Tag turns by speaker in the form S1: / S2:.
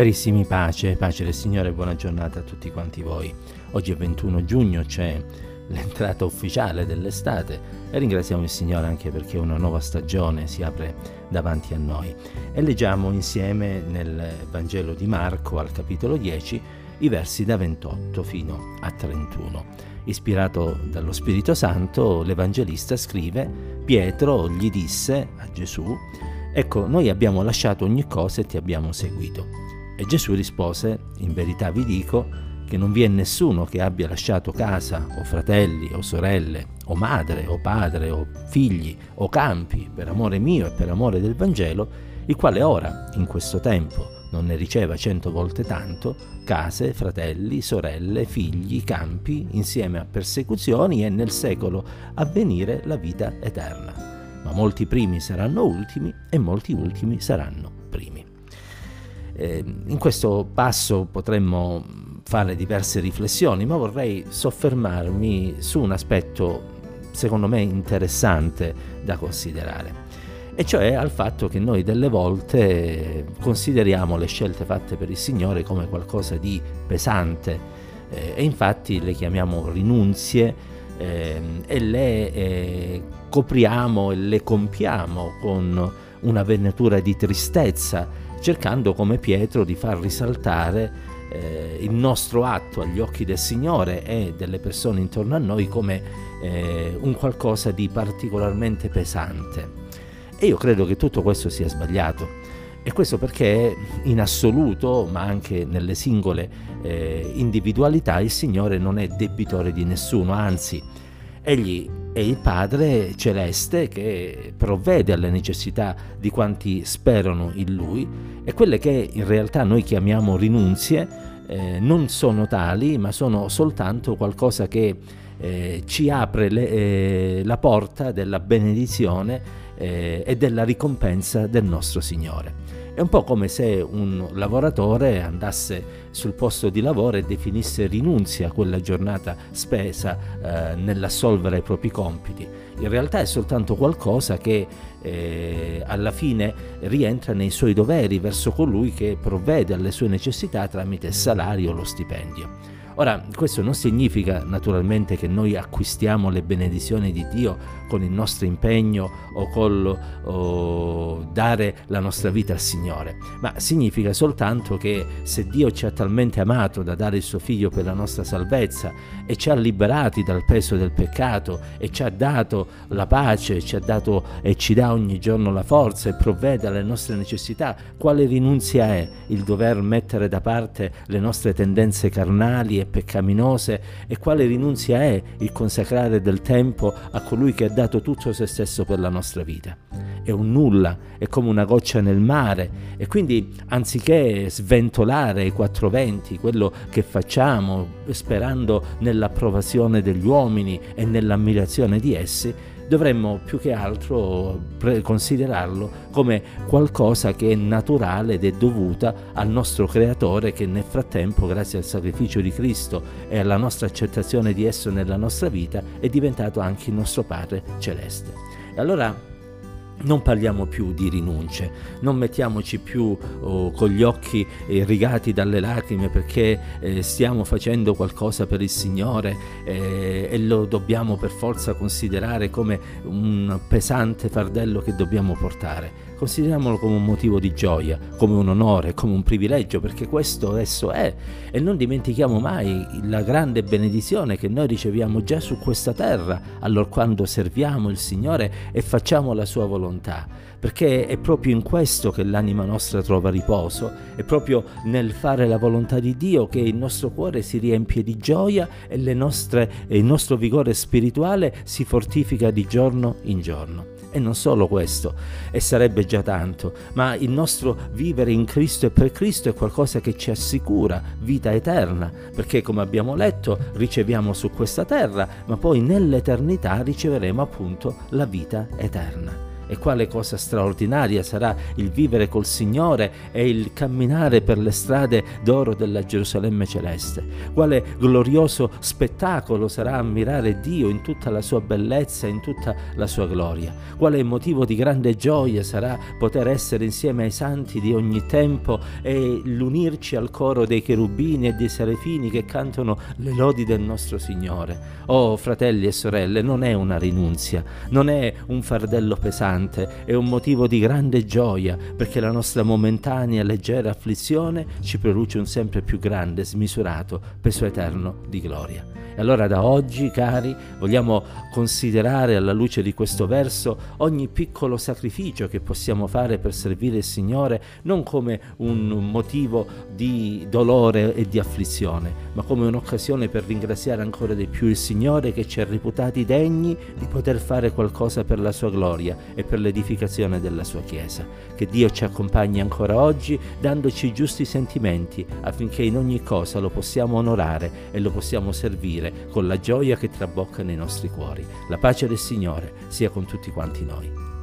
S1: Carissimi pace, pace del Signore, buona giornata a tutti quanti voi. Oggi è 21 giugno, c'è l'entrata ufficiale dell'estate e ringraziamo il Signore anche perché una nuova stagione si apre davanti a noi. E leggiamo insieme nel Vangelo di Marco al capitolo 10 i versi da 28 fino a 31. Ispirato dallo Spirito Santo, l'Evangelista scrive, Pietro gli disse a Gesù, Ecco, noi abbiamo lasciato ogni cosa e ti abbiamo seguito. E Gesù rispose, in verità vi dico, che non vi è nessuno che abbia lasciato casa o fratelli o sorelle o madre o padre o figli o campi per amore mio e per amore del Vangelo, il quale ora, in questo tempo, non ne riceva cento volte tanto, case, fratelli, sorelle, figli, campi, insieme a persecuzioni e nel secolo a venire la vita eterna. Ma molti primi saranno ultimi e molti ultimi saranno. Eh, in questo passo potremmo fare diverse riflessioni, ma vorrei soffermarmi su un aspetto secondo me interessante da considerare, e cioè al fatto che noi delle volte consideriamo le scelte fatte per il Signore come qualcosa di pesante eh, e infatti le chiamiamo rinunzie eh, e le eh, copriamo e le compiamo con una venatura di tristezza cercando come Pietro di far risaltare eh, il nostro atto agli occhi del Signore e delle persone intorno a noi come eh, un qualcosa di particolarmente pesante. E io credo che tutto questo sia sbagliato. E questo perché in assoluto, ma anche nelle singole eh, individualità, il Signore non è debitore di nessuno, anzi, egli è il Padre celeste che provvede alle necessità di quanti sperano in Lui e quelle che in realtà noi chiamiamo rinunzie eh, non sono tali, ma sono soltanto qualcosa che eh, ci apre le, eh, la porta della benedizione eh, e della ricompensa del nostro Signore. È un po' come se un lavoratore andasse sul posto di lavoro e definisse rinunzia a quella giornata spesa eh, nell'assolvere i propri compiti. In realtà è soltanto qualcosa che eh, alla fine rientra nei suoi doveri verso colui che provvede alle sue necessità tramite salario o lo stipendio. Ora, questo non significa naturalmente che noi acquistiamo le benedizioni di Dio con il nostro impegno o col o dare la nostra vita al Signore, ma significa soltanto che se Dio ci ha talmente amato da dare il suo figlio per la nostra salvezza e ci ha liberati dal peso del peccato e ci ha dato la pace, ci ha dato e ci dà ogni giorno la forza e provvede alle nostre necessità, quale rinunzia è il dover mettere da parte le nostre tendenze carnali e peccaminose e quale rinunzia è il consacrare del tempo a colui che ha dato tutto se stesso per la nostra vita. È un nulla, è come una goccia nel mare e quindi anziché sventolare i quattro venti, quello che facciamo sperando nell'approvazione degli uomini e nell'ammirazione di essi, dovremmo più che altro considerarlo come qualcosa che è naturale ed è dovuta al nostro creatore che nel frattempo, grazie al sacrificio di Cristo e alla nostra accettazione di esso nella nostra vita, è diventato anche il nostro Padre celeste. E allora non parliamo più di rinunce, non mettiamoci più oh, con gli occhi eh, rigati dalle lacrime perché eh, stiamo facendo qualcosa per il Signore eh, e lo dobbiamo per forza considerare come un pesante fardello che dobbiamo portare consideriamolo come un motivo di gioia, come un onore, come un privilegio, perché questo esso è. E non dimentichiamo mai la grande benedizione che noi riceviamo già su questa terra, allorquando serviamo il Signore e facciamo la sua volontà. Perché è proprio in questo che l'anima nostra trova riposo, è proprio nel fare la volontà di Dio che il nostro cuore si riempie di gioia e, nostre, e il nostro vigore spirituale si fortifica di giorno in giorno. E non solo questo, e sarebbe già tanto, ma il nostro vivere in Cristo e per Cristo è qualcosa che ci assicura vita eterna, perché come abbiamo letto riceviamo su questa terra, ma poi nell'eternità riceveremo appunto la vita eterna. E quale cosa straordinaria sarà il vivere col Signore e il camminare per le strade d'oro della Gerusalemme celeste. Quale glorioso spettacolo sarà ammirare Dio in tutta la sua bellezza, in tutta la sua gloria. Quale motivo di grande gioia sarà poter essere insieme ai santi di ogni tempo e l'unirci al coro dei cherubini e dei serafini che cantano le lodi del nostro Signore. Oh fratelli e sorelle, non è una rinunzia, non è un fardello pesante, è un motivo di grande gioia perché la nostra momentanea leggera afflizione ci produce un sempre più grande, smisurato peso eterno di gloria. E allora da oggi, cari, vogliamo considerare alla luce di questo verso ogni piccolo sacrificio che possiamo fare per servire il Signore non come un motivo di dolore e di afflizione, ma come un'occasione per ringraziare ancora di più il Signore che ci ha reputati degni di poter fare qualcosa per la sua gloria e per l'edificazione della sua Chiesa. Che Dio ci accompagni ancora oggi dandoci i giusti sentimenti affinché in ogni cosa lo possiamo onorare e lo possiamo servire con la gioia che trabocca nei nostri cuori. La pace del Signore sia con tutti quanti noi.